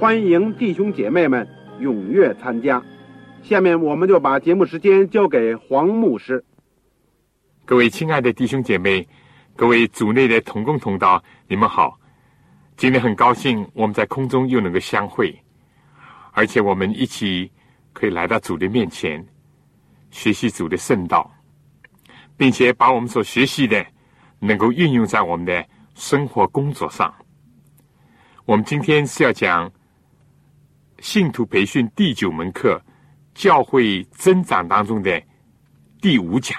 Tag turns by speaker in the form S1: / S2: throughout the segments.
S1: 欢迎弟兄姐妹们踊跃参加。下面我们就把节目时间交给黄牧师。
S2: 各位亲爱的弟兄姐妹，各位组内的同工同道，你们好！今天很高兴我们在空中又能够相会，而且我们一起可以来到主的面前，学习主的圣道。并且把我们所学习的能够运用在我们的生活工作上。我们今天是要讲信徒培训第九门课——教会增长当中的第五讲，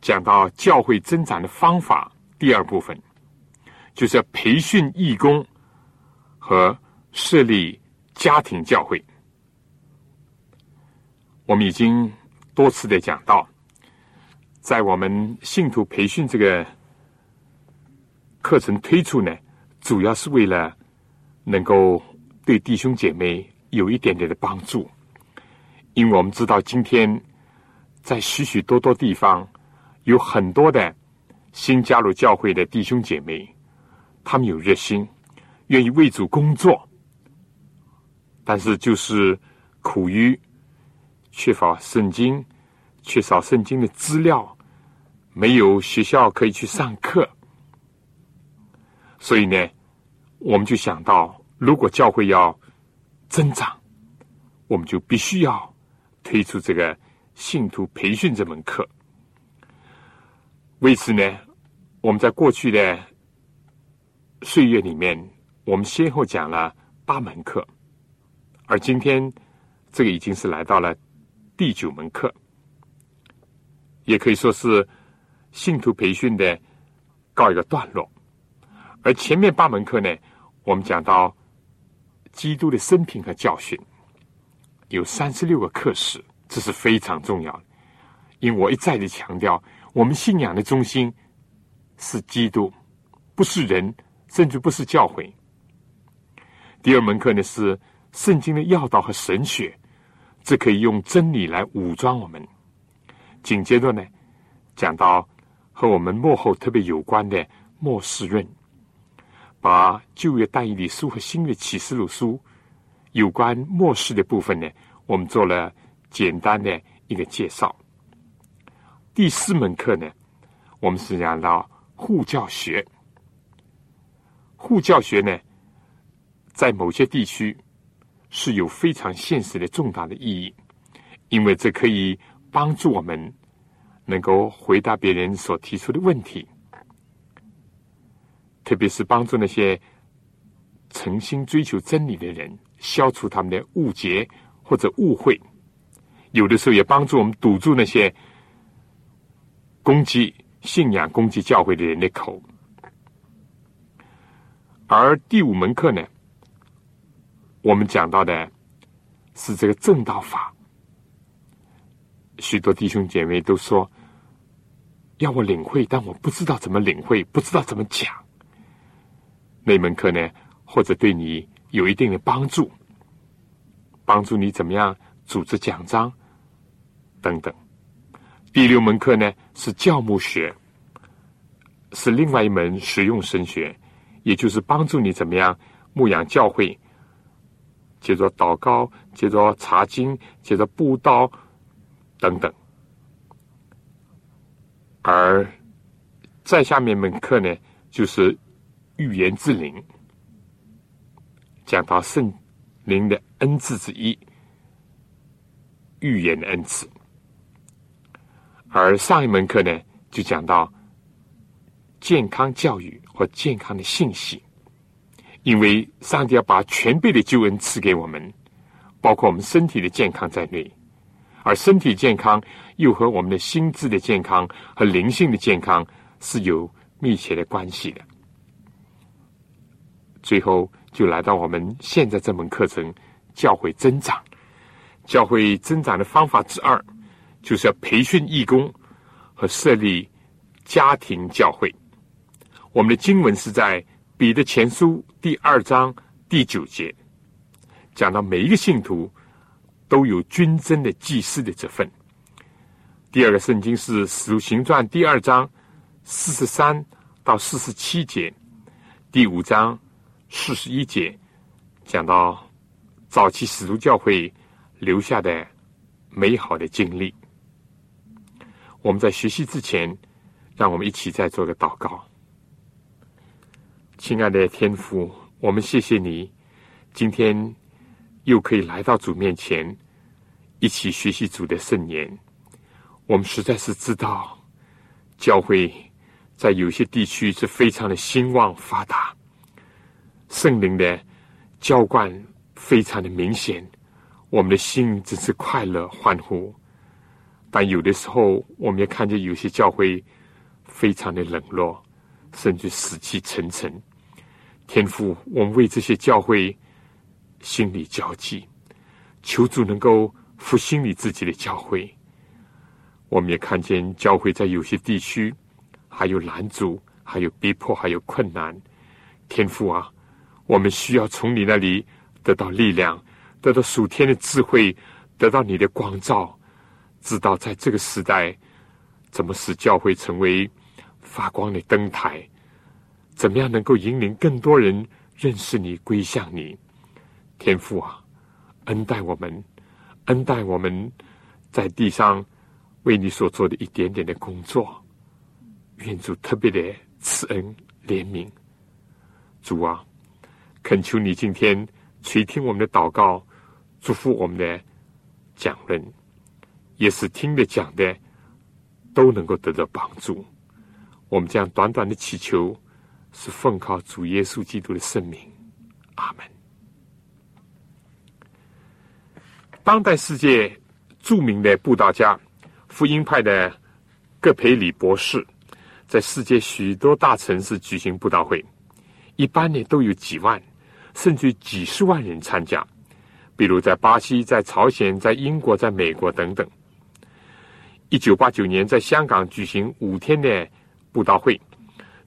S2: 讲到教会增长的方法。第二部分就是要培训义工和设立家庭教会。我们已经。多次的讲到，在我们信徒培训这个课程推出呢，主要是为了能够对弟兄姐妹有一点点的帮助，因为我们知道今天在许许多多地方有很多的新加入教会的弟兄姐妹，他们有热心，愿意为主工作，但是就是苦于。缺乏圣经，缺少圣经的资料，没有学校可以去上课，所以呢，我们就想到，如果教会要增长，我们就必须要推出这个信徒培训这门课。为此呢，我们在过去的岁月里面，我们先后讲了八门课，而今天这个已经是来到了。第九门课，也可以说是信徒培训的告一个段落。而前面八门课呢，我们讲到基督的生平和教训，有三十六个课时，这是非常重要的。因为我一再的强调，我们信仰的中心是基督，不是人，甚至不是教诲。第二门课呢，是圣经的要道和神学。这可以用真理来武装我们。紧接着呢，讲到和我们幕后特别有关的末世论，把旧约但以理书和新约启示录书有关末世的部分呢，我们做了简单的一个介绍。第四门课呢，我们是讲到护教学。护教学呢，在某些地区。是有非常现实的重大的意义，因为这可以帮助我们能够回答别人所提出的问题，特别是帮助那些诚心追求真理的人消除他们的误解或者误会，有的时候也帮助我们堵住那些攻击信仰、攻击教会的人的口。而第五门课呢？我们讲到的是这个正道法，许多弟兄姐妹都说要我领会，但我不知道怎么领会，不知道怎么讲。那门课呢，或者对你有一定的帮助，帮助你怎么样组织讲章等等。第六门课呢是教牧学，是另外一门实用神学，也就是帮助你怎么样牧养教会。接着祷告，接着查经，接着布道等等。而在下面门课呢，就是预言之灵。讲到圣灵的恩赐之一——预言的恩赐。而上一门课呢，就讲到健康教育或健康的信息，因为上帝要把全备的救恩赐给我们，包括我们身体的健康在内，而身体健康又和我们的心智的健康和灵性的健康是有密切的关系的。最后就来到我们现在这门课程——教会增长。教会增长的方法之二。就是要培训义工和设立家庭教会。我们的经文是在彼得前书第二章第九节，讲到每一个信徒都有军争的祭司的这份。第二个圣经是使徒行传第二章四十三到四十七节，第五章四十一节讲到早期使徒教会留下的美好的经历。我们在学习之前，让我们一起再做个祷告。亲爱的天父，我们谢谢你，今天又可以来到主面前，一起学习主的圣言。我们实在是知道，教会在有些地区是非常的兴旺发达，圣灵的浇灌非常的明显，我们的心只是快乐欢呼。但有的时候，我们也看见有些教会非常的冷落，甚至死气沉沉。天父，我们为这些教会心里焦急，求主能够复兴你自己的教会。我们也看见教会在有些地区还有拦阻，还有逼迫，还有困难。天父啊，我们需要从你那里得到力量，得到属天的智慧，得到你的光照。知道在这个时代，怎么使教会成为发光的灯台？怎么样能够引领更多人认识你、归向你？天父啊，恩待我们，恩待我们在地上为你所做的一点点的工作。愿主特别的慈恩怜悯。主啊，恳求你今天垂听我们的祷告，祝福我们的讲论。也是听的讲的，都能够得到帮助。我们将短短的祈求，是奉靠主耶稣基督的圣名，阿门。当代世界著名的布道家、福音派的葛培里博士，在世界许多大城市举行布道会，一般呢都有几万，甚至几十万人参加。比如在巴西、在朝鲜、在英国、在美国等等。一九八九年，在香港举行五天的布道会，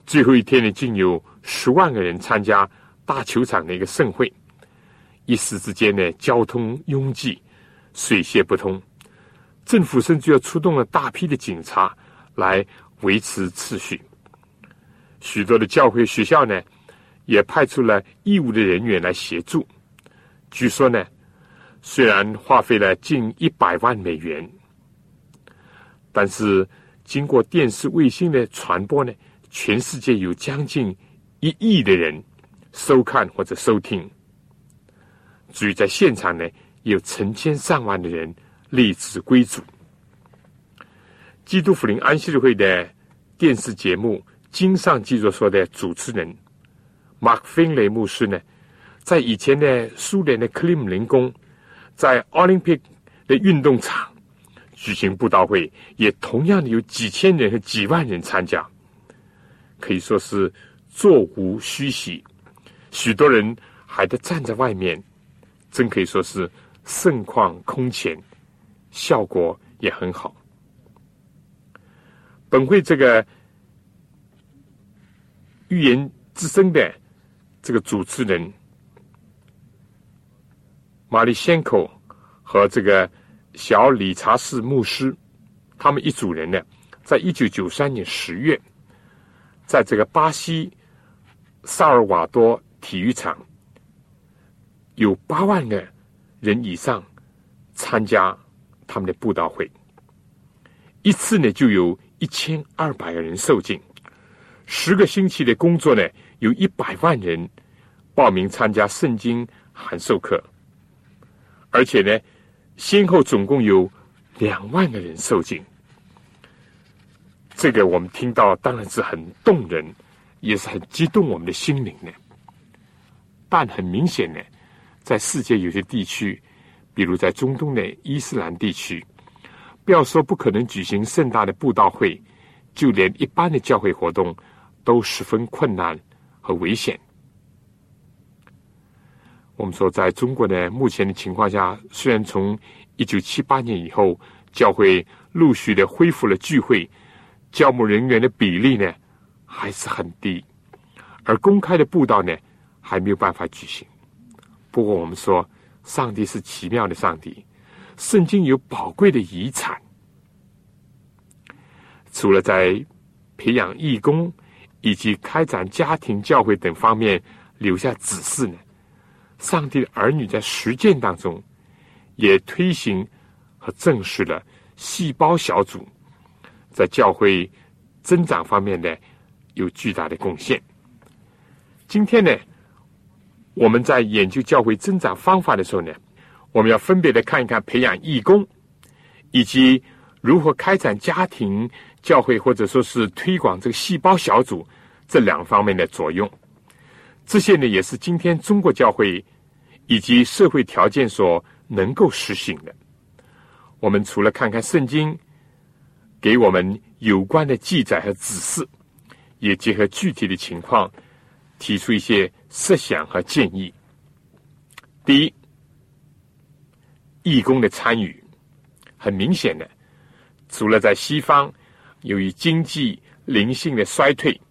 S2: 最后一天呢，竟有十万个人参加大球场的一个盛会。一时之间呢，交通拥挤，水泄不通，政府甚至要出动了大批的警察来维持秩序。许多的教会学校呢，也派出了义务的人员来协助。据说呢，虽然花费了近一百万美元。但是，经过电视、卫星的传播呢，全世界有将近一亿的人收看或者收听。至于在现场呢，有成千上万的人立志归主。基督福临安息日会的电视节目《经上记着说》的主持人马克芬雷牧师呢，在以前的苏联的克里姆林宫，在奥林匹克的运动场。举行布道会，也同样的有几千人和几万人参加，可以说是座无虚席。许多人还得站在外面，真可以说是盛况空前，效果也很好。本会这个预言之声的这个主持人玛丽仙口和这个。小理查士牧师，他们一组人呢，在一九九三年十月，在这个巴西萨尔瓦多体育场，有八万个人以上参加他们的布道会，一次呢就有一千二百个人受尽，十个星期的工作呢，有一百万人报名参加圣经函授课，而且呢，先后总共有两万个人受浸。这个我们听到当然是很动人，也是很激动我们的心灵的。但很明显呢，在世界有些地区，比如在中东的伊斯兰地区，不要说不可能举行盛大的布道会，就连一般的教会活动都十分困难和危险。我们说，在中国的目前的情况下，虽然从一九七八年以后，教会陆续的恢复了聚会。教牧人员的比例呢还是很低，而公开的布道呢还没有办法举行。不过我们说，上帝是奇妙的上帝，圣经有宝贵的遗产。除了在培养义工以及开展家庭教会等方面留下指示呢，上帝的儿女在实践当中也推行和证实了细胞小组。在教会增长方面呢，有巨大的贡献。今天呢，我们在研究教会增长方法的时候呢，我们要分别的看一看培养义工，以及如何开展家庭教会，或者说是推广这个细胞小组这两方面的作用。这些呢，也是今天中国教会以及社会条件所能够实行的。我们除了看看圣经。给我们有关的记载和指示，也结合具体的情况，提出一些设想和建议。第一，义工的参与，很明显的，除了在西方由于经济灵性的衰退，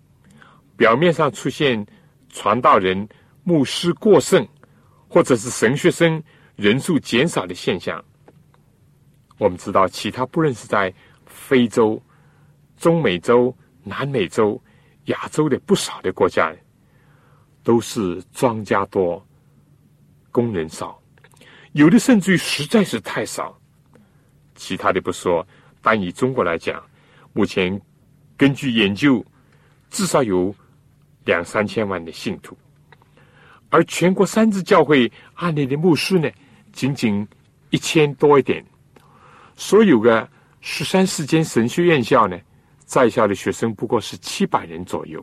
S2: 表面上出现传道人、牧师过剩，或者是神学生人数减少的现象，我们知道其他不论是在。非洲、中美洲、南美洲、亚洲的不少的国家，都是庄稼多、工人少，有的甚至于实在是太少。其他的不说，单以中国来讲，目前根据研究，至少有两三千万的信徒，而全国三支教会案例的牧师呢，仅仅一千多一点，所有的。十三四间神学院校呢，在校的学生不过是七百人左右。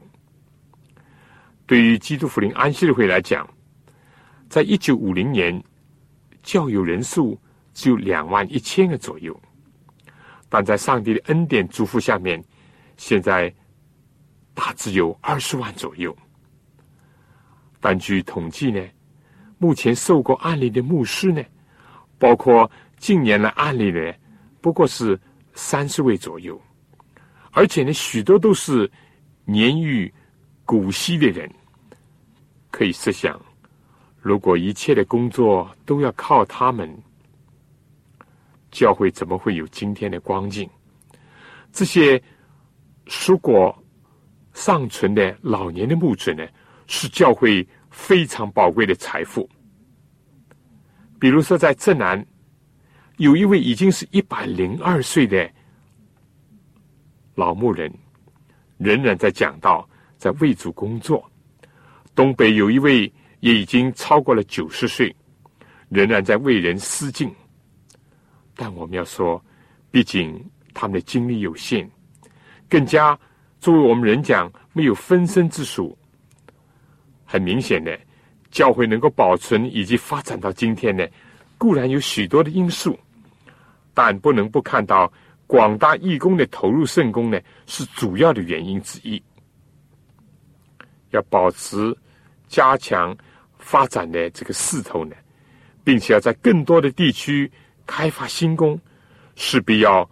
S2: 对于基督福临安息日会来讲，在一九五零年，教友人数只有两万一千个左右，但在上帝的恩典祝福下面，现在大致有二十万左右。但据统计呢，目前受过案例的牧师呢，包括近年的案例呢，不过是。三十位左右，而且呢，许多都是年逾古稀的人。可以设想，如果一切的工作都要靠他们，教会怎么会有今天的光景？这些蔬果尚存的老年的牧者呢，是教会非常宝贵的财富。比如说，在浙南。有一位已经是一百零二岁的老牧人，仍然在讲道，在为主工作。东北有一位也已经超过了九十岁，仍然在为人施敬。但我们要说，毕竟他们的精力有限，更加作为我们人讲，没有分身之术。很明显的，教会能够保存以及发展到今天呢，固然有许多的因素。但不能不看到广大义工的投入圣功呢，是主要的原因之一。要保持、加强、发展的这个势头呢，并且要在更多的地区开发新工，势必要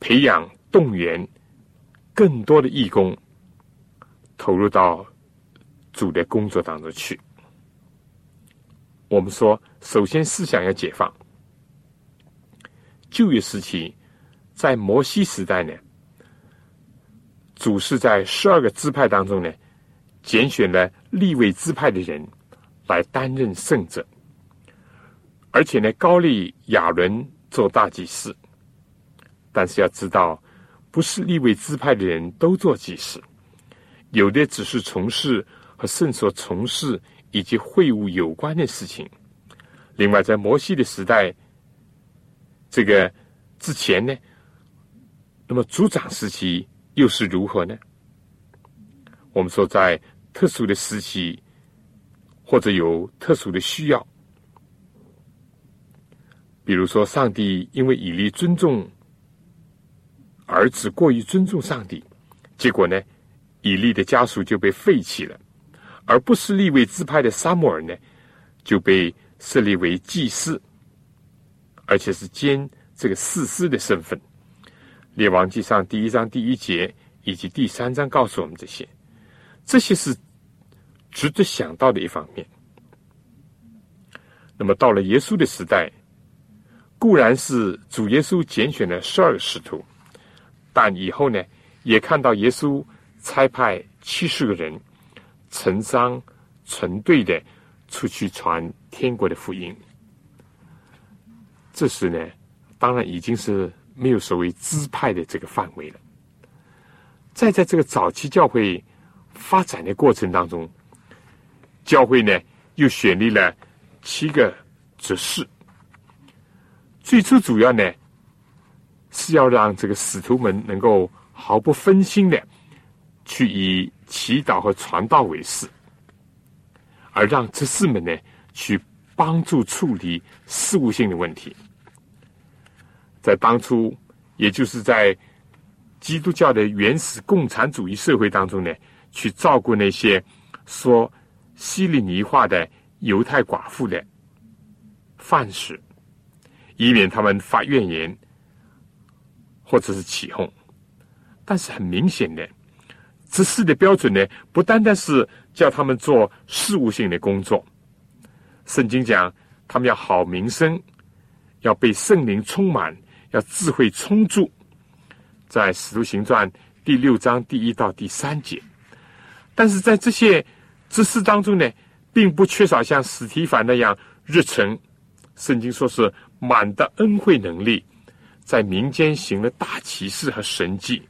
S2: 培养、动员更多的义工投入到主的工作当中去。我们说，首先思想要解放。旧约时期，在摩西时代呢，主是在十二个支派当中呢，拣选了立位支派的人来担任圣者，而且呢，高利亚伦做大祭司。但是要知道，不是立位支派的人都做祭司，有的只是从事和圣所从事以及会务有关的事情。另外，在摩西的时代，这个之前呢，那么族长时期又是如何呢？我们说，在特殊的时期，或者有特殊的需要，比如说，上帝因为以利尊重儿子，过于尊重上帝，结果呢，以利的家属就被废弃了，而不是立位自派的沙摩尔呢，就被设立为祭司，而且是兼这个士师的身份。列王记上第一章第一节以及第三章告诉我们这些。这些是值得想到的一方面。那么到了耶稣的时代，固然是主耶稣拣选了十二个使徒，但以后呢，也看到耶稣差派七十个人成双成对的出去传天国的福音。这时呢，当然已经是没有所谓支派的这个范围了。再在这个早期教会。发展的过程当中，教会呢又选立了七个执事。最初主要呢是要让这个使徒们能够毫不分心的去以祈祷和传道为事，而让执事们呢去帮助处理事务性的问题。在当初，也就是在基督教的原始共产主义社会当中呢。去照顾那些说希利尼话的犹太寡妇的范式，以免他们发怨言或者是起哄。但是很明显的，这事的标准呢，不单单是叫他们做事务性的工作。圣经讲，他们要好名声，要被圣灵充满，要智慧充足。在使徒行传第六章第一到第三节。但是在这些知识当中呢，并不缺少像史提凡那样热忱。圣经说是满的恩惠能力，在民间行了大奇事和神迹，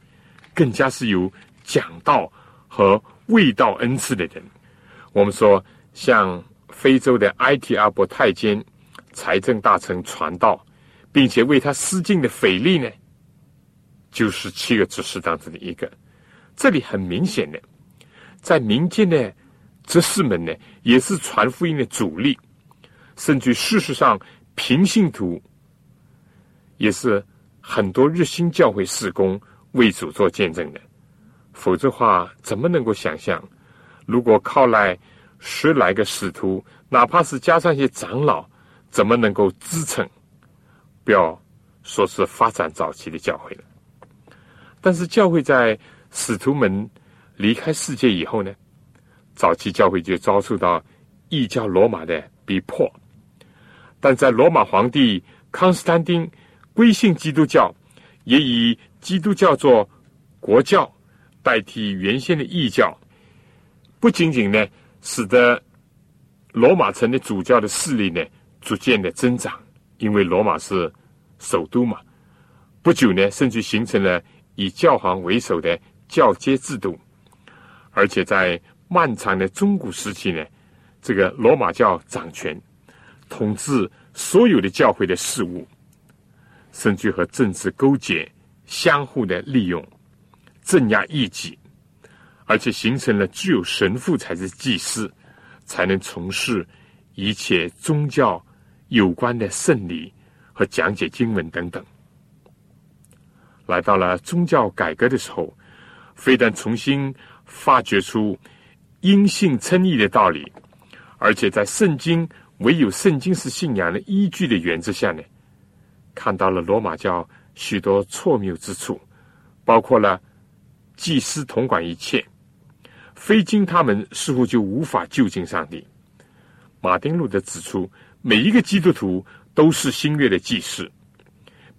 S2: 更加是有讲道和味道恩赐的人。我们说，像非洲的埃提阿伯太监财政大臣传道，并且为他施尽的腓力呢，就是七个执事当中的一个。这里很明显的。在民间的执事们呢，也是传福音的主力，甚至事实上平信徒也是很多日新教会事工为主做见证的。否则话，怎么能够想象，如果靠来十来个使徒，哪怕是加上一些长老，怎么能够支撑？不要说是发展早期的教会了。但是教会在使徒们。离开世界以后呢，早期教会就遭受到异教罗马的逼迫，但在罗马皇帝康斯坦丁归信基督教，也以基督教做国教，代替原先的异教，不仅仅呢，使得罗马城的主教的势力呢逐渐的增长，因为罗马是首都嘛，不久呢，甚至形成了以教皇为首的教阶制度。而且在漫长的中古时期呢，这个罗马教掌权，统治所有的教会的事务，甚至和政治勾结，相互的利用，镇压异己，而且形成了只有神父才是祭司，才能从事一切宗教有关的圣礼和讲解经文等等。来到了宗教改革的时候，非但重新。发掘出因信称义的道理，而且在圣经唯有圣经是信仰的依据的原则下呢，看到了罗马教许多错谬之处，包括了祭司统管一切，非经他们似乎就无法就近上帝。马丁路德指出，每一个基督徒都是新约的祭司，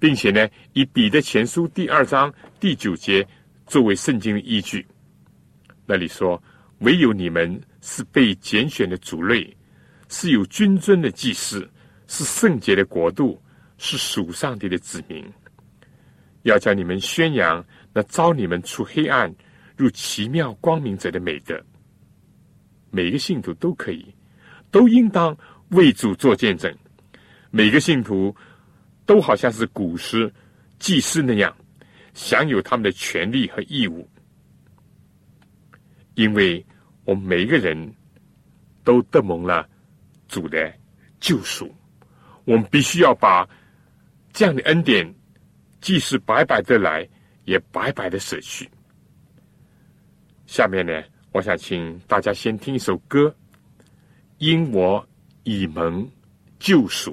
S2: 并且呢，以彼得前书第二章第九节作为圣经的依据。那里说，唯有你们是被拣选的族类，是有君尊的祭司，是圣洁的国度，是属上帝的子民。要叫你们宣扬那招你们出黑暗入奇妙光明者的美德。每一个信徒都可以都应当为主做见证。每个信徒都好像是古时祭司那样，享有他们的权利和义务，因为我们每一个人都得蒙了主的救赎，我们必须要把这样的恩典，既是白白的来，也白白的舍去。下面呢，我想请大家先听一首歌，《因我已蒙救赎》。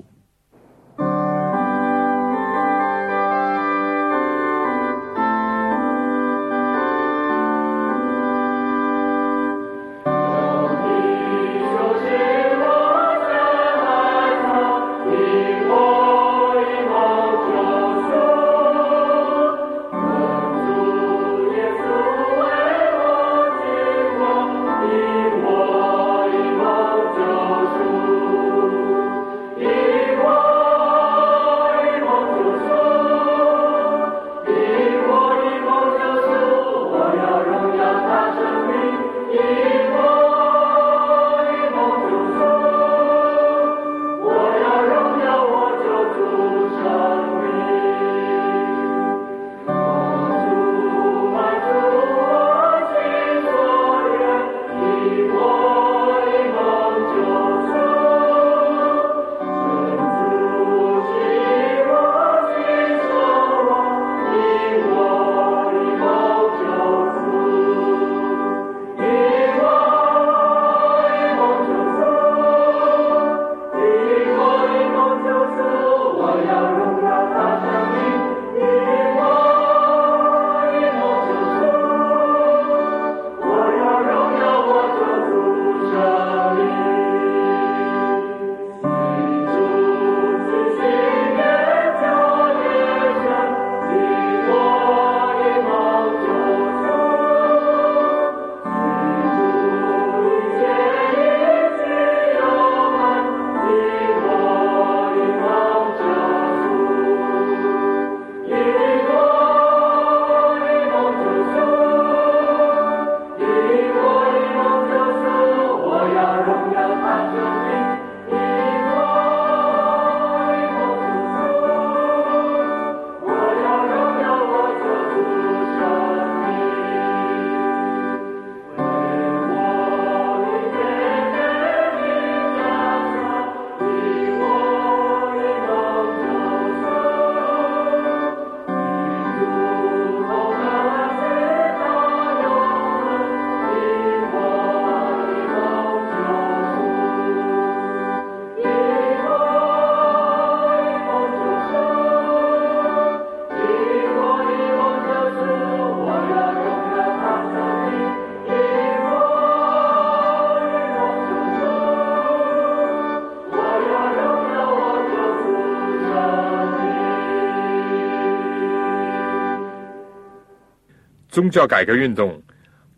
S2: 宗教改革运动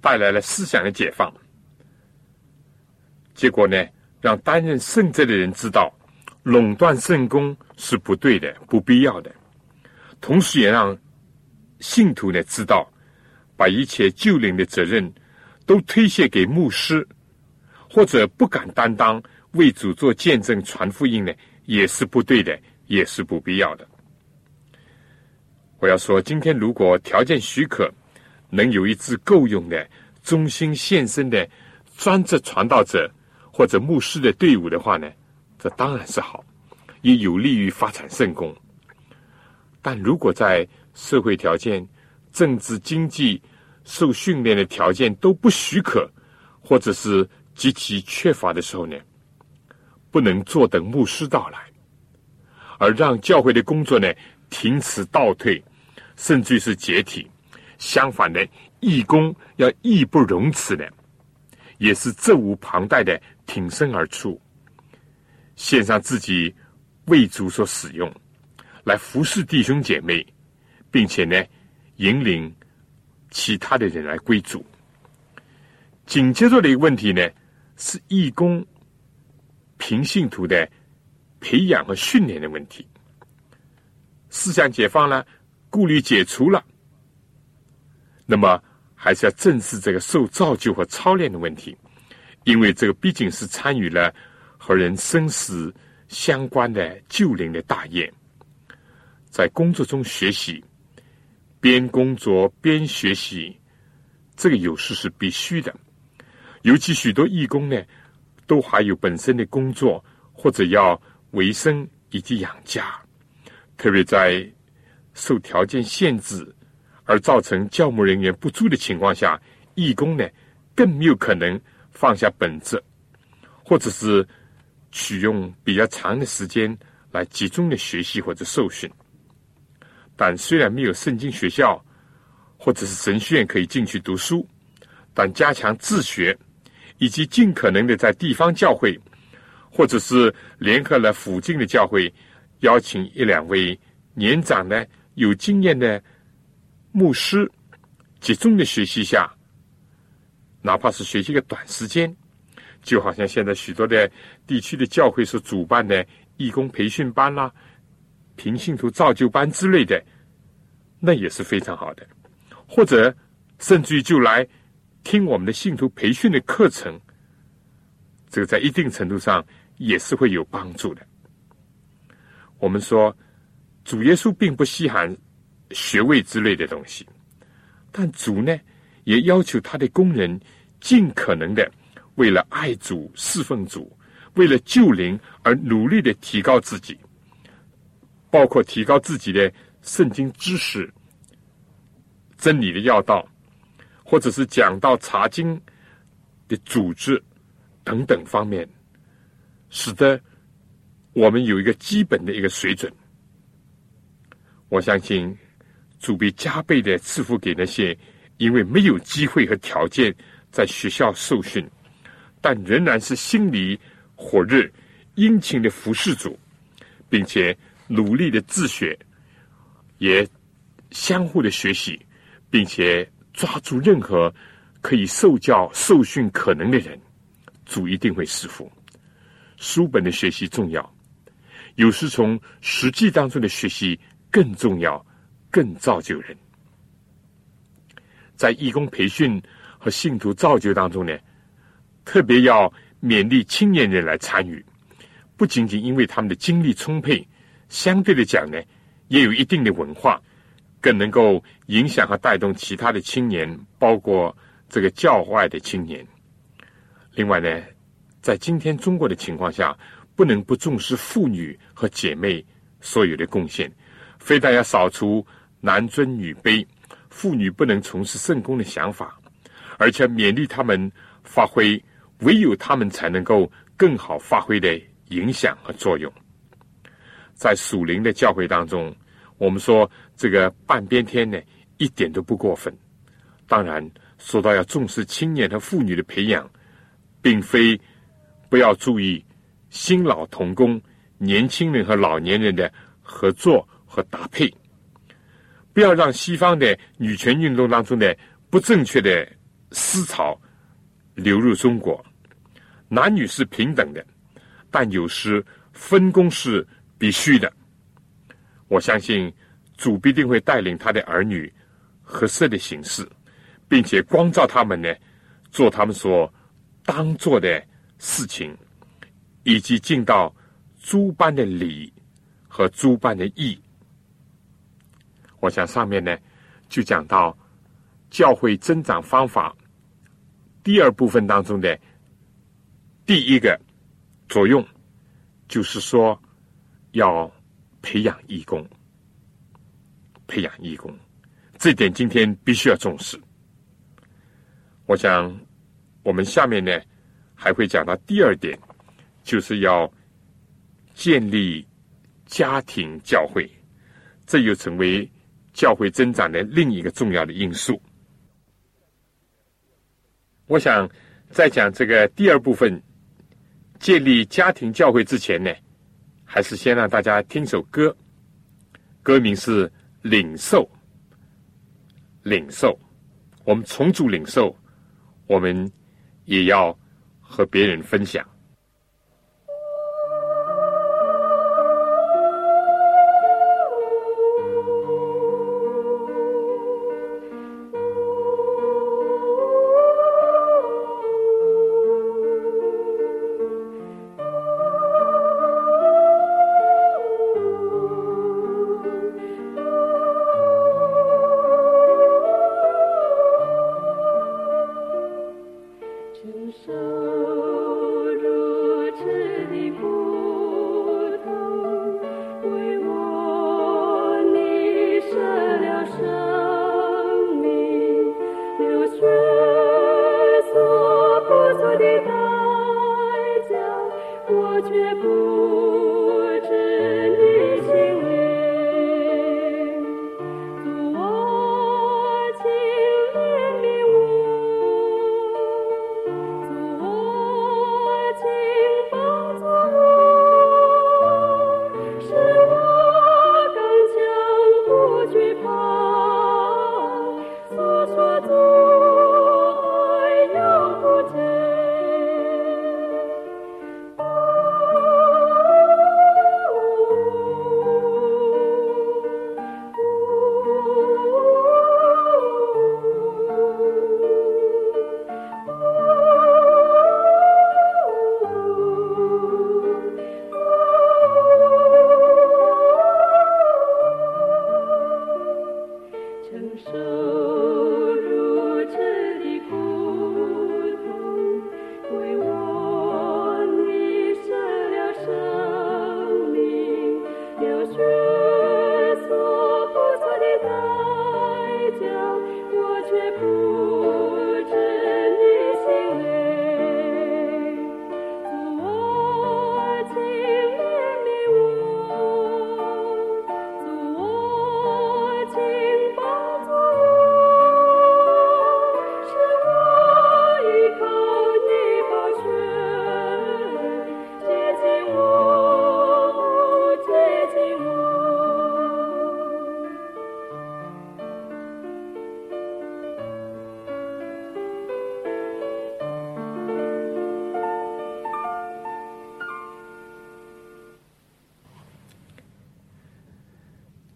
S2: 带来了思想的解放，结果呢，让担任圣职的人知道垄断圣功是不对的、不必要的，同时也让信徒呢知道，把一切救灵的责任都推卸给牧师，或者不敢担当为主做见证、传福音呢，也是不对的，也是不必要的。我要说，今天如果条件许可。能有一支够用的、忠心献身的专职传道者或者牧师的队伍的话呢，这当然是好，也有利于发展圣功。但如果在社会条件、政治经济、受训练的条件都不许可，或者是极其缺乏的时候呢，不能坐等牧师到来，而让教会的工作呢停止倒退，甚至是解体。相反的，义工要义不容辞的，也是责无旁贷的挺身而出，献上自己为主所使用，来服侍弟兄姐妹，并且呢，引领其他的人来归主。紧接着的一个问题呢，是义工平信徒的培养和训练的问题。思想解放了，顾虑解除了。那么，还是要正视这个受造就和操练的问题，因为这个毕竟是参与了和人生死相关的救灵的大业，在工作中学习，边工作边学习，这个有时是必须的。尤其许多义工呢，都还有本身的工作或者要维生以及养家，特别在受条件限制而造成教牧人员不足的情况下，义工呢更没有可能放下本职，或者是。取用比较长的时间来集中的学习或者受训，但虽然没有圣经学校或者是神学院可以进去读书，但加强自学，以及尽可能的在地方教会或者是联合了附近的教会，邀请一两位年长的有经验的牧师，集中的学习一下，哪怕是学习个短时间。就好像现在许多的地区的教会所主办的义工培训班啦、平信徒造就班之类的，那也是非常好的。或者甚至于就来听我们的信徒培训的课程，这个在一定程度上也是会有帮助的。我们说主耶稣并不稀罕学位之类的东西，但主呢也要求他的工人尽可能的。为了爱主、侍奉主，为了救灵而努力的提高自己，包括提高自己的圣经知识、真理的要道，或者是讲到查经的组织等等方面，使得我们有一个基本的一个水准。我相信主必加倍的赐福给那些因为没有机会和条件在学校受训。但仍然是心里火热、殷勤的服侍主，并且努力的自学，也相互的学习，并且抓住任何可以受教、受训可能的人，主一定会赐福。书本的学习重要，有时从实际当中的学习更重要、更造就人。在义工培训和信徒造就当中呢？特别要勉励青年人来参与，不仅仅因为他们的精力充沛，相对的讲呢，也有一定的文化，更能够影响和带动其他的青年，包括这个教外的青年。另外呢，在今天中国的情况下，不能不重视妇女和姐妹所有的贡献，非但要扫除男尊女卑、妇女不能从事圣公的想法，而且勉励他们发挥。唯有他们才能够更好发挥的影响和作用。在属灵的教会当中，我们说这个半边天呢，一点都不过分。当然，说到要重视青年和妇女的培养，并非不要注意新老同工、年轻人和老年人的合作和搭配，不要让西方的女权运动当中的不正确的思潮流入中国。男女是平等的，但有时分工是必须的。我相信主必定会带领他的儿女合适的形式，并且光照他们呢，做他们所当做的事情，以及尽到诸般的礼和诸般的义。我想上面呢就讲到教会增长方法第二部分当中的。第一个作用就是说，要培养义工，培养义工，这点今天必须要重视。我想，我们下面呢还会讲到第二点，就是要建立家庭教会，这又成为教会增长的另一个重要的因素。我想在讲这个第二部分。建立家庭教会之前呢，还是先让大家听首歌，歌名是《领受》。领受，我们重组领受，我们也要和别人分享。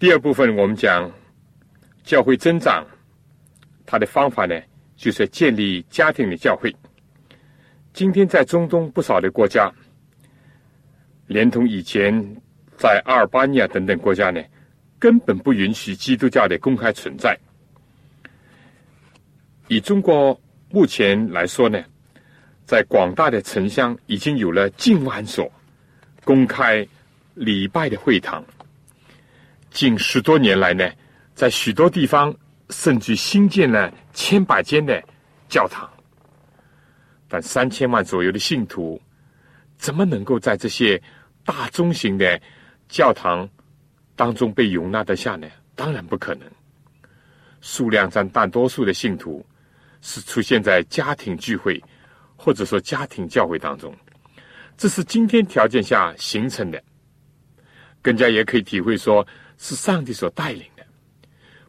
S2: 第二部分，我们讲教会增长，它的方法呢，就是建立家庭的教会。今天在中东不少的国家，连同以前在阿尔巴尼亚等等国家呢，根本不允许基督教的公开存在。以中国目前来说呢，在广大的城乡已经有了近万所、公开礼拜的会堂。近十多年来呢，在许多地方甚至新建了千百间的教堂，但三千万左右的信徒，怎么能够在这些大中型的教堂当中被容纳得下呢？当然不可能。数量占大多数的信徒是出现在家庭聚会或者说家庭教会当中，这是今天条件下形成的。更加也可以体会说。是上帝所带领的，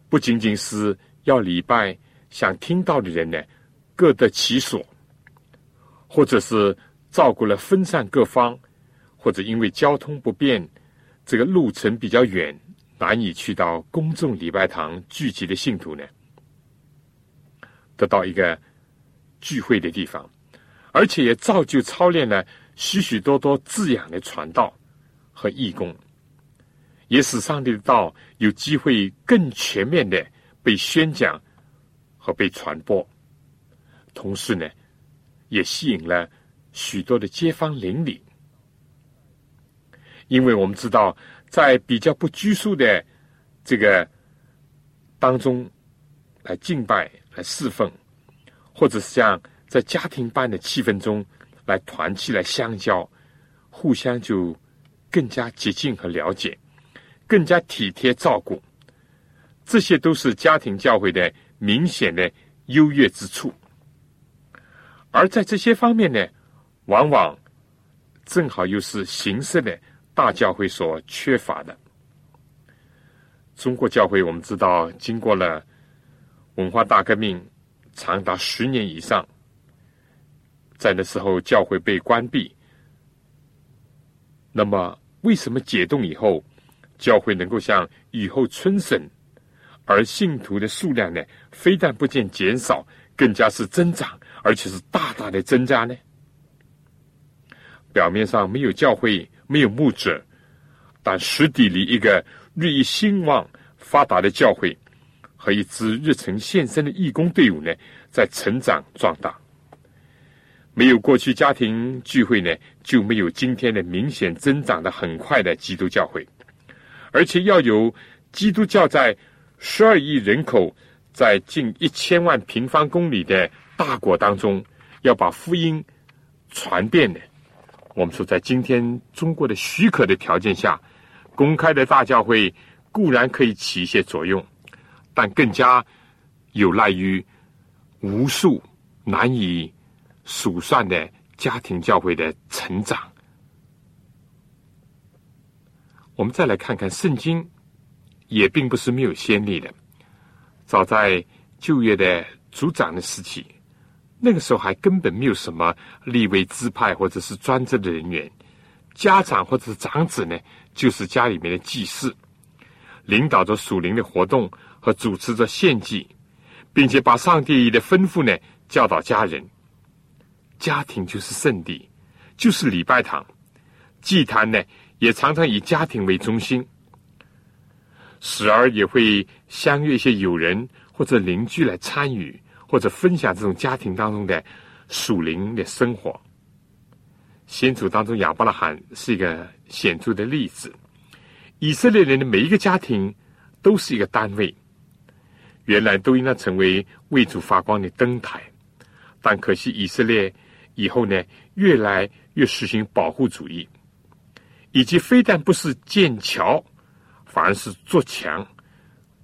S2: 不仅仅是要礼拜，想听到的人呢，各得其所，或者是照顾了分散各方，或者因为交通不便，这个路程比较远，难以去到公众礼拜堂聚集的信徒呢，得到一个聚会的地方，而且也造就操练了许许多多滋养的传道和义工。也使上帝的道有机会更全面的被宣讲和被传播，同时呢，也吸引了许多的街坊邻里。因为我们知道，在比较不拘束的这个当中来敬拜、来侍奉，或者是像在家庭般的气氛中来团契、来相交，互相就更加接近和了解。更加体贴照顾，这些都是家庭教会的明显的优越之处。而在这些方面呢，往往正好又是形式的大教会所缺乏的。中国教会我们知道，经过了文化大革命长达十年以上，在那时候教会被关闭。那么，为什么解冻以后？教会能够像雨后春笋，而信徒的数量呢，非但不见减少，更加是增长，而且是大大的增加呢。表面上没有教会，没有牧者，但实底里一个日益兴旺发达的教会和一支日程献身的义工队伍呢，在成长壮大。没有过去家庭聚会呢，就没有今天的明显增长的很快的基督教会。而且要有基督教在十二亿人口、在近一千万平方公里的大国当中，要把福音传遍的，我们说，在今天中国的许可的条件下，公开的大教会固然可以起一些作用，但更加有赖于无数难以数算的家庭教会的成长。我们再来看看圣经，也并不是没有先例的。早在旧约的族长的时期，那个时候还根本没有什么立位支派或者是专职的人员，家长或者是长子呢，就是家里面的祭司，领导着属灵的活动和主持着献祭，并且把上帝的吩咐呢教导家人。家庭就是圣地，就是礼拜堂，祭坛呢。也常常以家庭为中心，时而也会相约一些友人或者邻居来参与或者分享这种家庭当中的属灵的生活。先祖当中亚伯拉罕是一个显著的例子。以色列人的每一个家庭都是一个单位，原来都应当成为为主发光的灯台，但可惜以色列以后呢，越来越实行保护主义。以及非但不是建桥，反而是筑墙，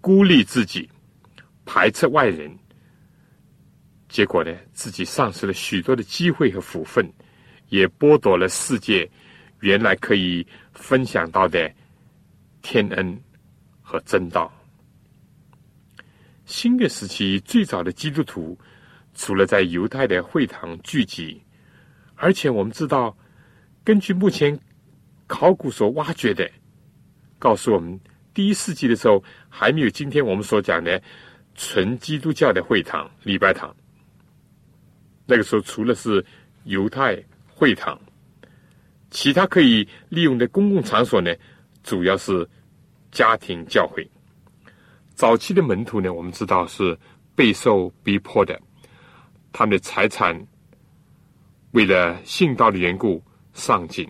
S2: 孤立自己，排斥外人。结果呢，自己丧失了许多的机会和福分，也剥夺了世界原来可以分享到的天恩和真道。新的时期最早的基督徒，除了在犹太的会堂聚集，而且我们知道，根据目前。考古所挖掘的，告诉我们，第一世纪的时候还没有今天我们所讲的纯基督教的会堂、礼拜堂。那个时候，除了是犹太会堂，其他可以利用的公共场所呢，主要是家庭教会。早期的门徒呢，我们知道是备受逼迫的，他们的财产为了信道的缘故丧尽。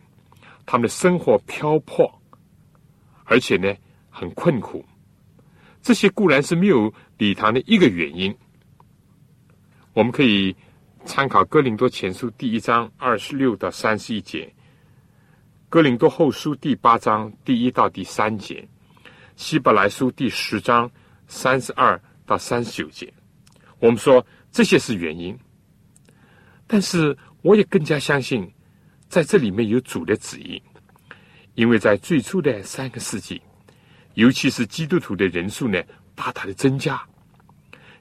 S2: 他们的生活漂泊，而且呢很困苦。这些固然是没有礼堂的一个原因。我们可以参考《哥林多前书》第一章二十六到三十一节，《哥林多后书》第八章第一到第三节，《希伯来书》第十章三十二到三十九节。我们说这些是原因，但是我也更加相信。在这里面有主的旨意，因为在最初的三个世纪，尤其是基督徒的人数呢大大的增加，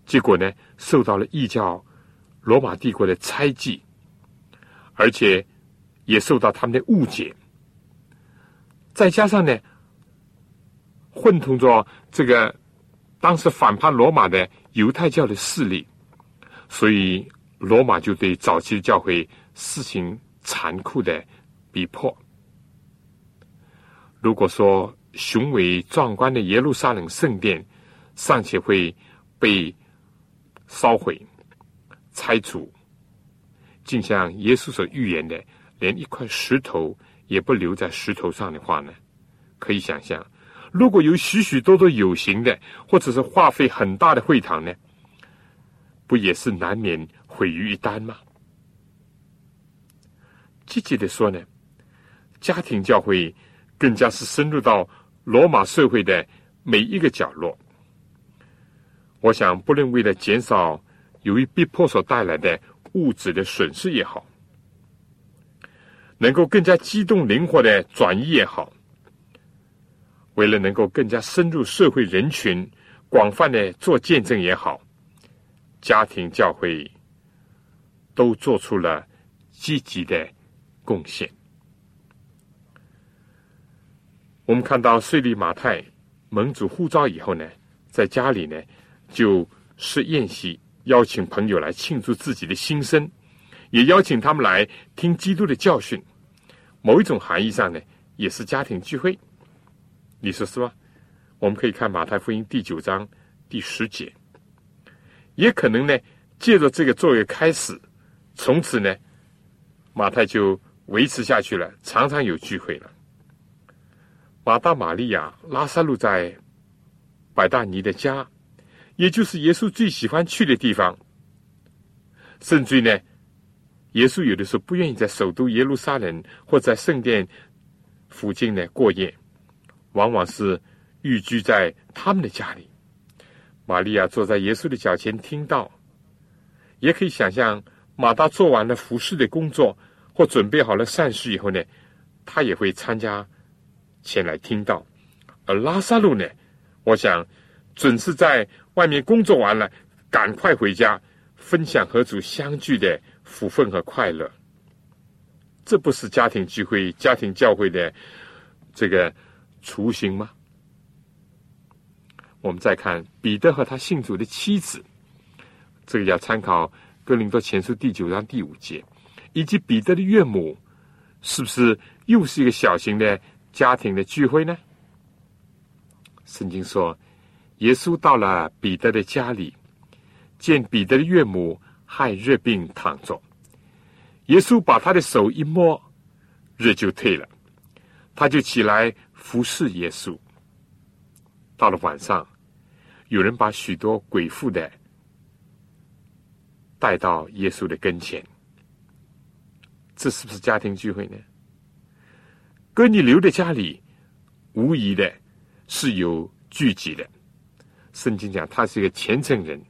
S2: 结果呢受到了异教罗马帝国的猜忌，而且也受到他们的误解，再加上呢混同着这个当时反叛罗马的犹太教的势力，所以罗马就对早期的教会实行。残酷的逼迫。如果说雄伟壮观的耶路撒冷圣殿尚且会被烧毁、拆除，竟像耶稣所预言的，连一块石头也不留在石头上的话呢？可以想象，如果有许许多多有形的，或者是花费很大的会堂呢，不也是难免毁于一旦吗？积极的说呢，家庭教会更加是深入到罗马社会的每一个角落。我想，不论为了减少由于逼迫所带来的物质的损失也好，能够更加机动灵活的转移也好，为了能够更加深入社会人群、广泛的做见证也好，家庭教会都做出了积极的。贡献。我们看到税吏马太蒙主呼召以后呢，在家里呢就设宴席，邀请朋友来庆祝自己的新生，也邀请他们来听基督的教训。某一种含义上呢，也是家庭聚会。你说是吧？我们可以看马太福音第九章第十节，也可能呢，借着这个作为开始，从此呢，马太就。维持下去了，常常有聚会了。马大、玛利亚、拉萨路在百大尼的家，也就是耶稣最喜欢去的地方。甚至呢，耶稣有的时候不愿意在首都耶路撒冷或在圣殿附近呢过夜，往往是寓居在他们的家里。玛利亚坐在耶稣的脚前听到，也可以想象马大做完了服侍的工作或准备好了善事以后呢，他也会参加前来听到。而拉萨路呢，我想准是在外面工作完了，赶快回家分享和主相聚的。福分和快乐，这不是家庭聚会、家庭教会的这个雏形吗？我们再看彼得和他信主的妻子，这个要参考《哥林多前书》第九章第五节，以及彼得的岳母，是不是又是一个小型的家庭的聚会呢？圣经说，耶稣到了彼得的家里，见彼得的岳母。害热病躺着，耶稣把他的手一摸，热就退了，他就起来服侍耶稣。到了晚上，有人把许多鬼妇的带到耶稣的跟前，这是不是家庭聚会呢？哥你留在家里，无疑的是有聚集的。圣经讲他是一个虔诚人。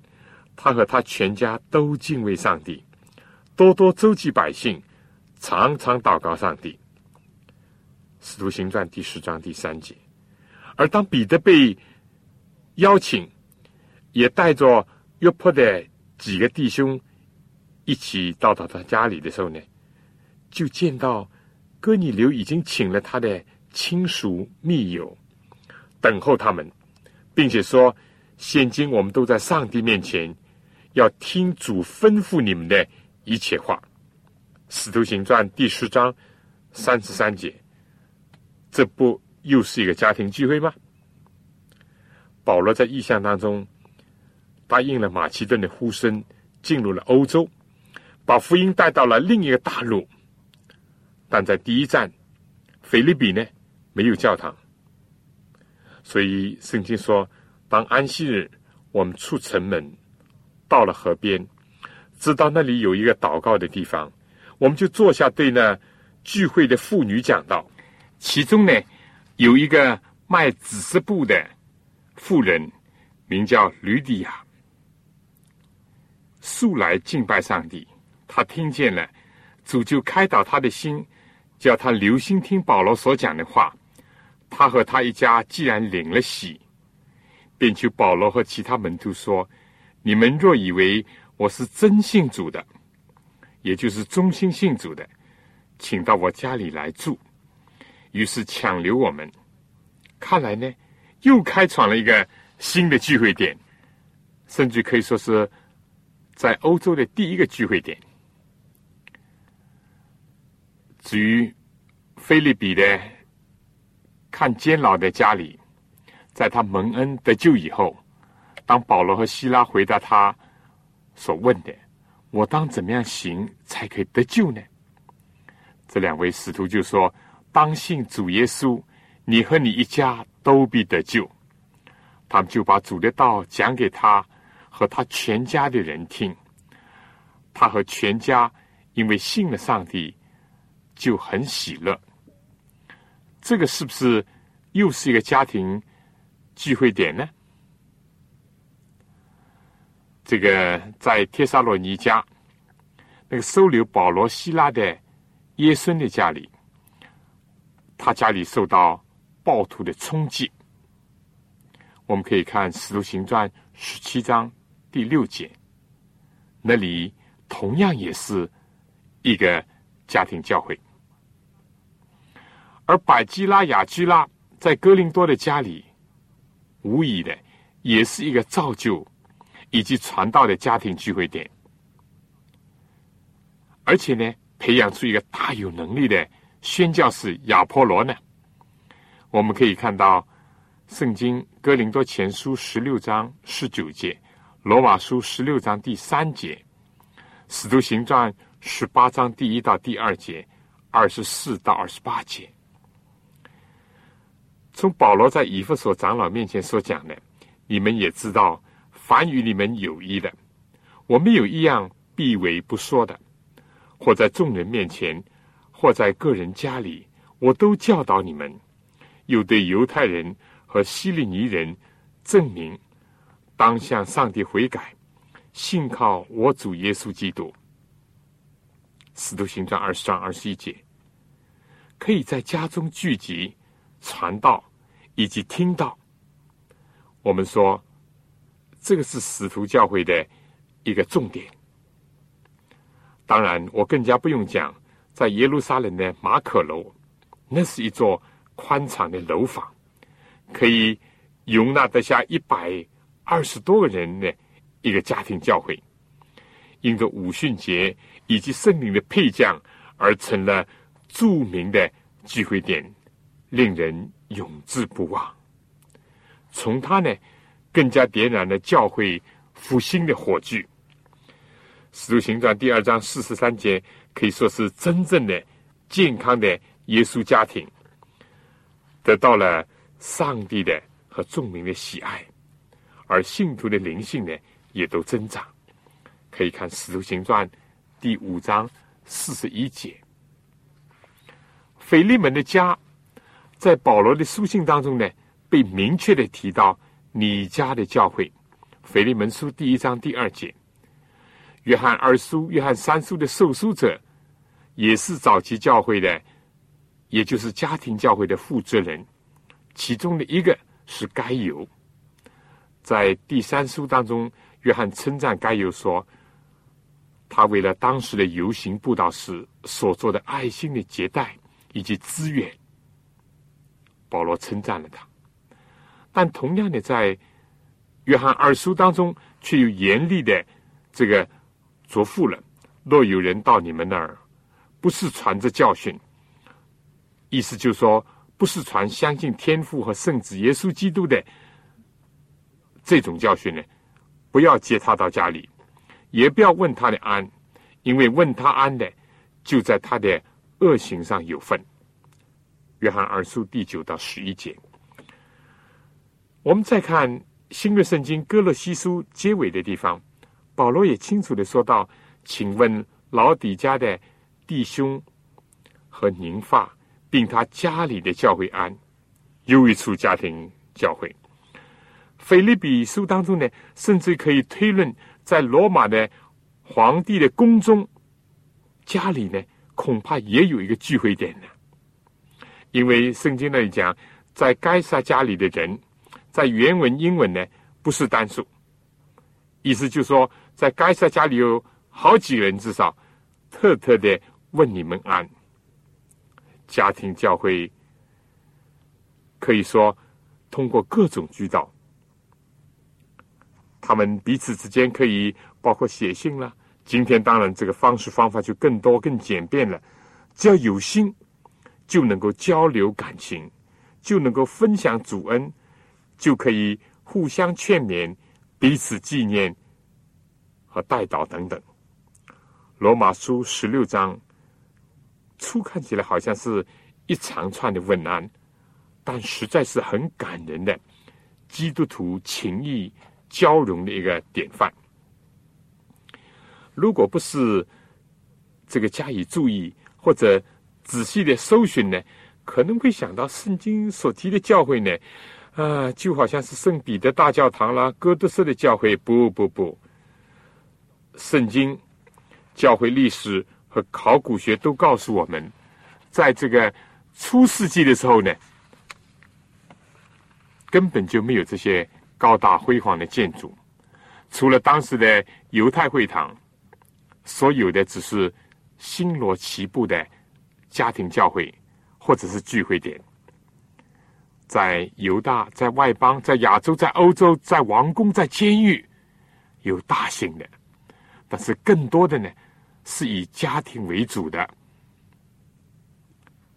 S2: 他和他全家都敬畏上帝，多多周济百姓，常常祷告上帝。使徒行传第十章第三节。而当彼得被邀请，也带着约坡的几个弟兄一起到到他家里的时候呢，就见到哥尼流已经请了他的亲属密友等候他们，并且说：现今我们都在上帝面前。要听主吩咐你们的一切话，《使徒行传》第十章三十三节，这不又是一个家庭聚会吗？保罗在意象当中答应了马其顿的呼声，进入了欧洲，把福音带到了另一个大陆。但在第一站腓利比呢，没有教堂，所以圣经说，当安息日，我们出城门。到了河边，知道那里有一个祷告的地方，我们就坐下对那聚会的妇女讲道。其中呢，有一个卖紫色布的妇人，名叫吕底亚，素来敬拜上帝。他听见了，主就开导他的心，叫他留心听保罗所讲的话。他和他一家既然领了喜，便求保罗和其他门徒说。你们若以为我是真信主的，也就是忠心信主的，请到我家里来住。于是抢留我们，看来呢，又开创了一个新的聚会点，甚至可以说是在欧洲的第一个聚会点。至于菲利比的看监牢的家里，在他蒙恩得救以后。当保罗和希拉回答他所问的：“我当怎么样行才可以得救呢？”这两位使徒就说：“当信主耶稣，你和你一家都必得救。”他们就把主的道讲给他和他全家的人听。他和全家因为信了上帝，就很喜乐。这个是不是又是一个家庭聚会点呢？这个在帖撒罗尼迦那个收留保罗、希拉的耶孙的家里，他家里受到暴徒的冲击。我们可以看《使徒行传》十七章第六节，那里同样也是一个家庭教会。而百基拉、雅基拉在哥林多的家里，无疑的也是一个造就。以及传道的家庭聚会点，而且呢，培养出一个大有能力的宣教士亚波罗呢。我们可以看到，《圣经·哥林多前书》十六章十九节，《罗马书》十六章第三节，《使徒行传》十八章第一到第二节，二十四到二十八节。从保罗在以弗所长老面前所讲的，你们也知道。凡与你们有益的，我没有一样避讳不说的，或在众人面前，或在个人家里，我都教导你们，又对犹太人和希利尼人证明，当向上帝悔改，信靠我主耶稣基督。使徒行传二十章二十一节，可以在家中聚集传道以及听到。我们说，这个是使徒教会的一个重点。当然，我更加不用讲，在耶路撒冷的马可楼，那是一座宽敞的楼房，可以容纳得下一百二十多个人的一个家庭教会。因着五旬节以及圣灵的配将，而成了著名的聚会点，令人永志不忘。从他呢，更加点燃了教会复兴的火炬。使徒行传第二章四十三节可以说是真正的健康的耶稣家庭，得到了上帝的和众民的喜爱，而信徒的灵性呢也都增长。可以看使徒行传第五章四十一节。腓利门的家在保罗的书信当中呢，被明确的提到你家的教会。腓利门书第一章第二节。约翰二书、约翰三书的受书者，也是早期教会的，也就是家庭教会的负责人。其中的一个是该犹，在第三书当中，约翰称赞该犹说，他为了当时的游行布道士所做的爱心的接待以及资源，保罗称赞了他。但同样的，在约翰二书当中，却有严厉的这个。嘱咐了，若有人到你们那儿，不是传着教训，意思就是说，不是传相信天父和圣子耶稣基督的这种教训呢，不要接他到家里，也不要问他的安，因为问他安的，就在他的恶行上有份。约翰二书第九到十一节，我们再看新约圣经哥罗西书结尾的地方。保罗也清楚的说道：“请问老底家的弟兄和宁发，并他家里的教会安，又一处家庭教会。腓利比书当中呢，甚至可以推论，在罗马的皇帝的宫中家里呢，恐怕也有一个聚会点呢。因为圣经那里讲，在该撒家里的人，在原文英文呢，不是单数，意思就是说。”在该撒家里有好几人，至少特特的问你们安。家庭教会可以说通过各种渠道，他们彼此之间可以包括写信了。今天当然这个方式方法就更多更简便了，只要有心就能够交流感情，就能够分享主恩，就可以互相劝勉，彼此纪念。和代祷等等，罗马书十六章初看起来好像是一长串的问安，但实在是很感人的基督徒情谊交融的一个典范。如果不是这个加以注意或者仔细的搜寻呢，可能会想到圣经所提的教会呢，啊，就好像是圣彼得大教堂啦、哥德式的教会。不不不。圣经、教会历史和考古学都告诉我们，在这个初世纪的时候呢，根本就没有这些高大辉煌的建筑，除了当时的犹太会堂，所有的只是星罗棋布的家庭教会或者是聚会点。在犹大、在外邦、在亚洲、在欧洲、在王宫、在监狱，有大型的。但是更多的呢，是以家庭为主的，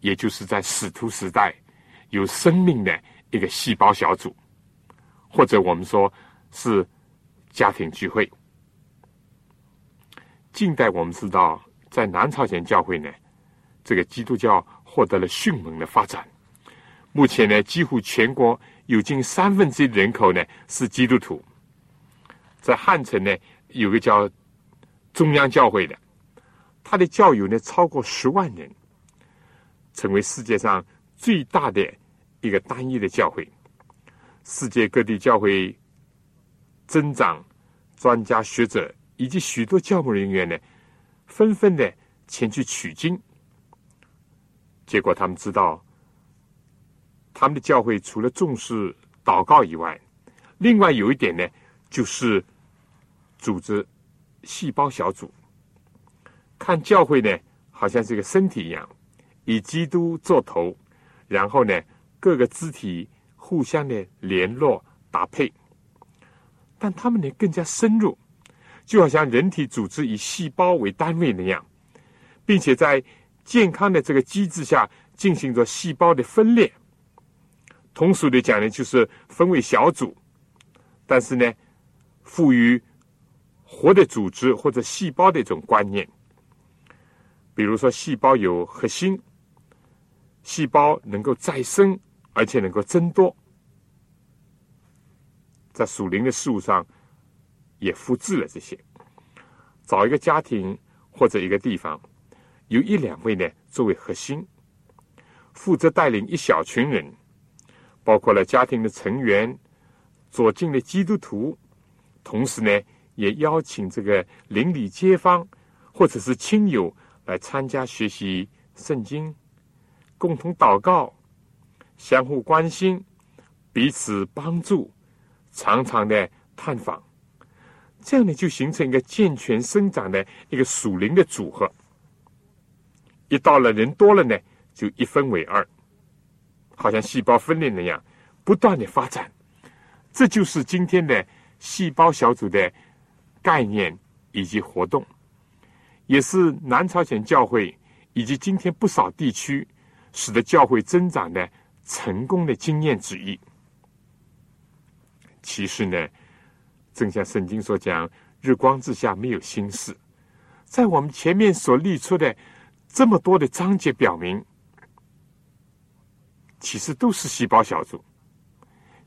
S2: 也就是在使徒时代有生命的一个细胞小组，或者我们说是家庭聚会。近代我们知道，在南朝鲜教会呢，这个基督教获得了迅猛的发展。目前呢，几乎全国有近三分之一的人口呢是基督徒。在汉城呢，有个叫。中央教会的，他的教友呢超过十万人，成为世界上最大的一个单一的教会。世界各地教会增长，专家学者以及许多教牧人员呢，纷纷的前去取经。结果他们知道，他们的教会除了重视祷告以外，另外有一点呢，就是组织细胞小组。看教会呢，好像是一个身体一样，以基督做头，然后呢，各个肢体。互相的联络搭配，但他们呢更加深入，就好像人体组织以细胞为单位那样，并且在健康的这个机制下进行着细胞的分裂。通俗的讲呢，就是分为小组，但是呢，赋予活的组织或者细胞的一种观念。比如说，细胞有核心，细胞能够再生。而且能够增多，在属灵的事物上也复制了这些。找一个家庭或者一个地方，有一两位呢作为核心，负责带领一小群人，包括了家庭的成员、左近的基督徒，同时呢也邀请这个邻里街坊或者是亲友来参加学习圣经，共同祷告。相互关心，彼此帮助，常常的探访，这样呢就形成一个健全生长的一个属灵的组合。一到了人多了呢，就一分为二，好像细胞分裂那样，不断的发展。这就是今天的细胞小组的概念以及活动，也是南朝鲜教会以及今天不少地区使得教会增长的。成功的经验之一。其实呢，正像圣经所讲，“日光之下没有新事”。在我们前面所列出的这么多的章节，表明，其实都是细胞小组，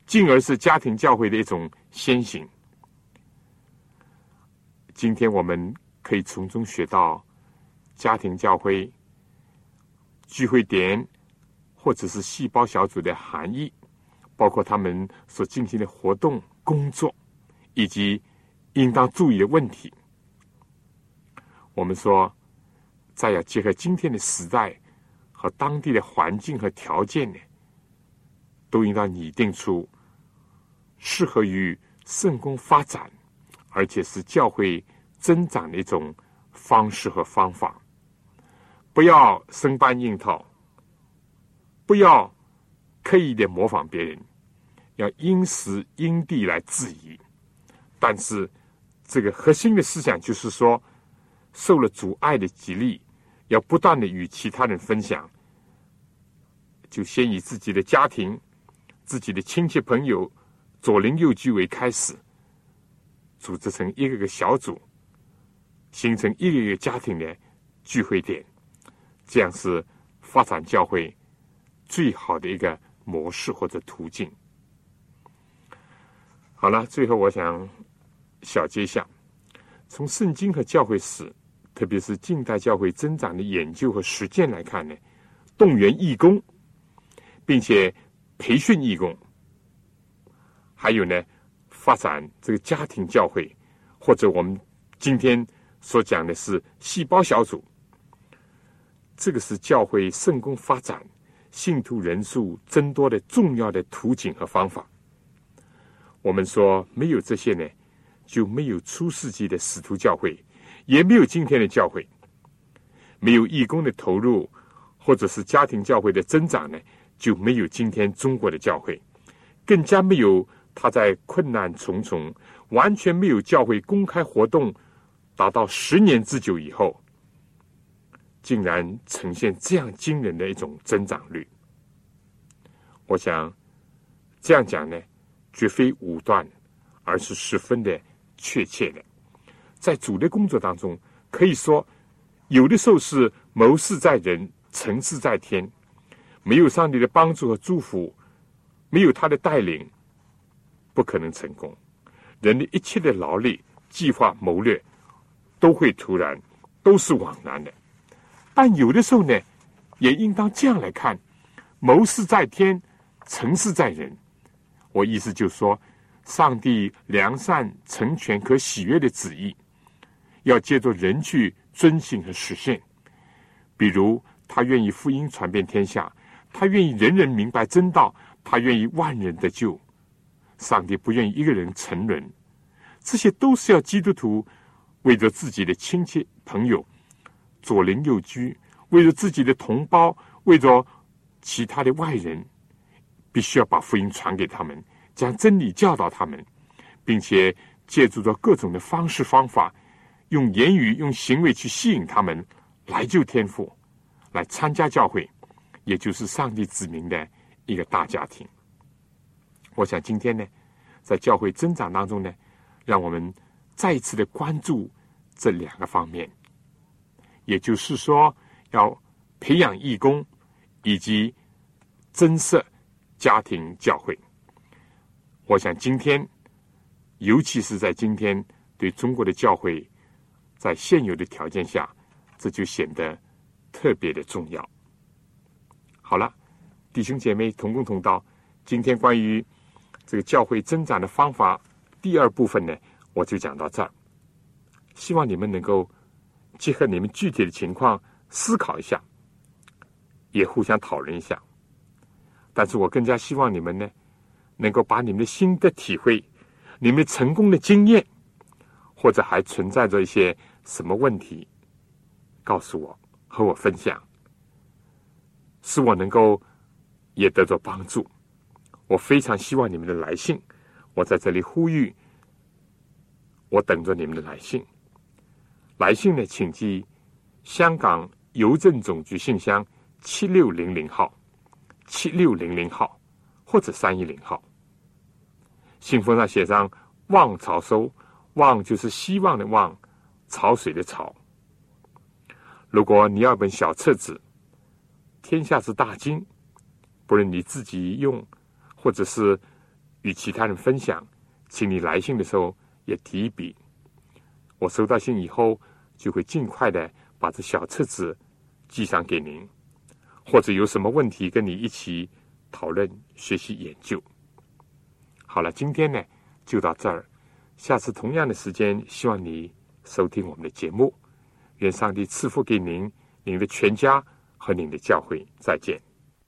S2: 进而是家庭教会的一种先行。今天我们可以从中学到家庭教会聚会点。或者是细胞小组的含义，包括他们所进行的活动、工作，以及应当注意的问题。我们说，再要结合今天的时代和当地的环境和条件呢，都应当拟定出适合于圣公发展，而且是教会增长的一种方式和方法，不要生搬硬套。不要刻意的模仿别人，要因时因地来质疑。但是，这个核心的思想就是说，受了阻碍的激励，要不断的与其他人分享。就先以自己的家庭、自己的亲戚朋友、左邻右居为开始，组织成一个个小组，形成一个个家庭的聚会点，这样是发展教会。最好的一个模式或者途径。好了，最后我想小结一下：从圣经和教会史，特别是近代教会增长的研究和实践来看呢，动员义工，并且培训义工，还有呢，发展这个家庭教会，或者我们今天所讲的是细胞小组，这个是教会圣功发展。信徒人数增多的重要的途径和方法，我们说没有这些呢，就没有初世纪的使徒教会，也没有今天的教会。没有义工的投入，或者是家庭教会的增长呢，就没有今天中国的教会，更加没有他在困难重重、完全没有教会公开活动达到十年之久以后。竟然呈现这样惊人的一种增长率，我想这样讲呢，绝非武断，而是十分的确切的。在主的工作当中，可以说有的时候是谋事在人，成事在天。没有上帝的帮助和祝福，没有他的带领，不可能成功。人的一切的劳力、计划、谋略，都会突然都是枉然的。但有的时候呢，也应当这样来看：谋事在天，成事在人。我意思就是说，上帝良善、成全和喜悦的旨意，要借助人去遵行和实现。比如，他愿意福音传遍天下，他愿意人人明白真道，他愿意万人得救。上帝不愿意一个人沉沦，这些都是要基督徒为着自己的亲戚朋友左邻右居，为着自己的同胞，为着其他的外人，必须要把福音传给他们，将真理教导他们，并且借助着各种的方式方法，用言语、用行为去吸引他们来救天赋，来参加教会，也就是上帝子民的一个大家庭。我想今天呢，在教会增长当中呢，让我们再一次的关注这两个方面，也就是说，要培养义工以及增设家庭教会。我想今天，尤其是在今天，对中国的教会，在现有的条件下，这就显得特别的重要。好了，弟兄姐妹同工同道，今天关于。这个教会增长的方法，第二部分呢，我就讲到这儿。希望你们能够结合你们具体的情况思考一下，也互相讨论一下。但是我更加希望你们呢，能够把你们的心得体会、你们成功的经验，或者还存在着一些什么问题，告诉我，和我分享，使我能够也得到帮助。我非常希望你们的来信，我在这里呼吁，我等着你们的来信。来信呢，请寄香港邮政总局信箱七六零零号、七六零零号或者三一零号。信封上写上“望潮收”，“望”就是希望的“望”，潮水的“潮”。如果你要本小册子，《天下之大经》，不论你自己用。或者是与其他人分享，请你来信的时候也提一笔。我收到信以后，就会尽快的把这小册子寄上给您，或者有什么问题跟你一起讨论、学习、研究。好了，今天呢就到这儿，下次同样的时间，希望你收听我们的节目。愿上帝赐福给您、您的全家和您的教会。再见。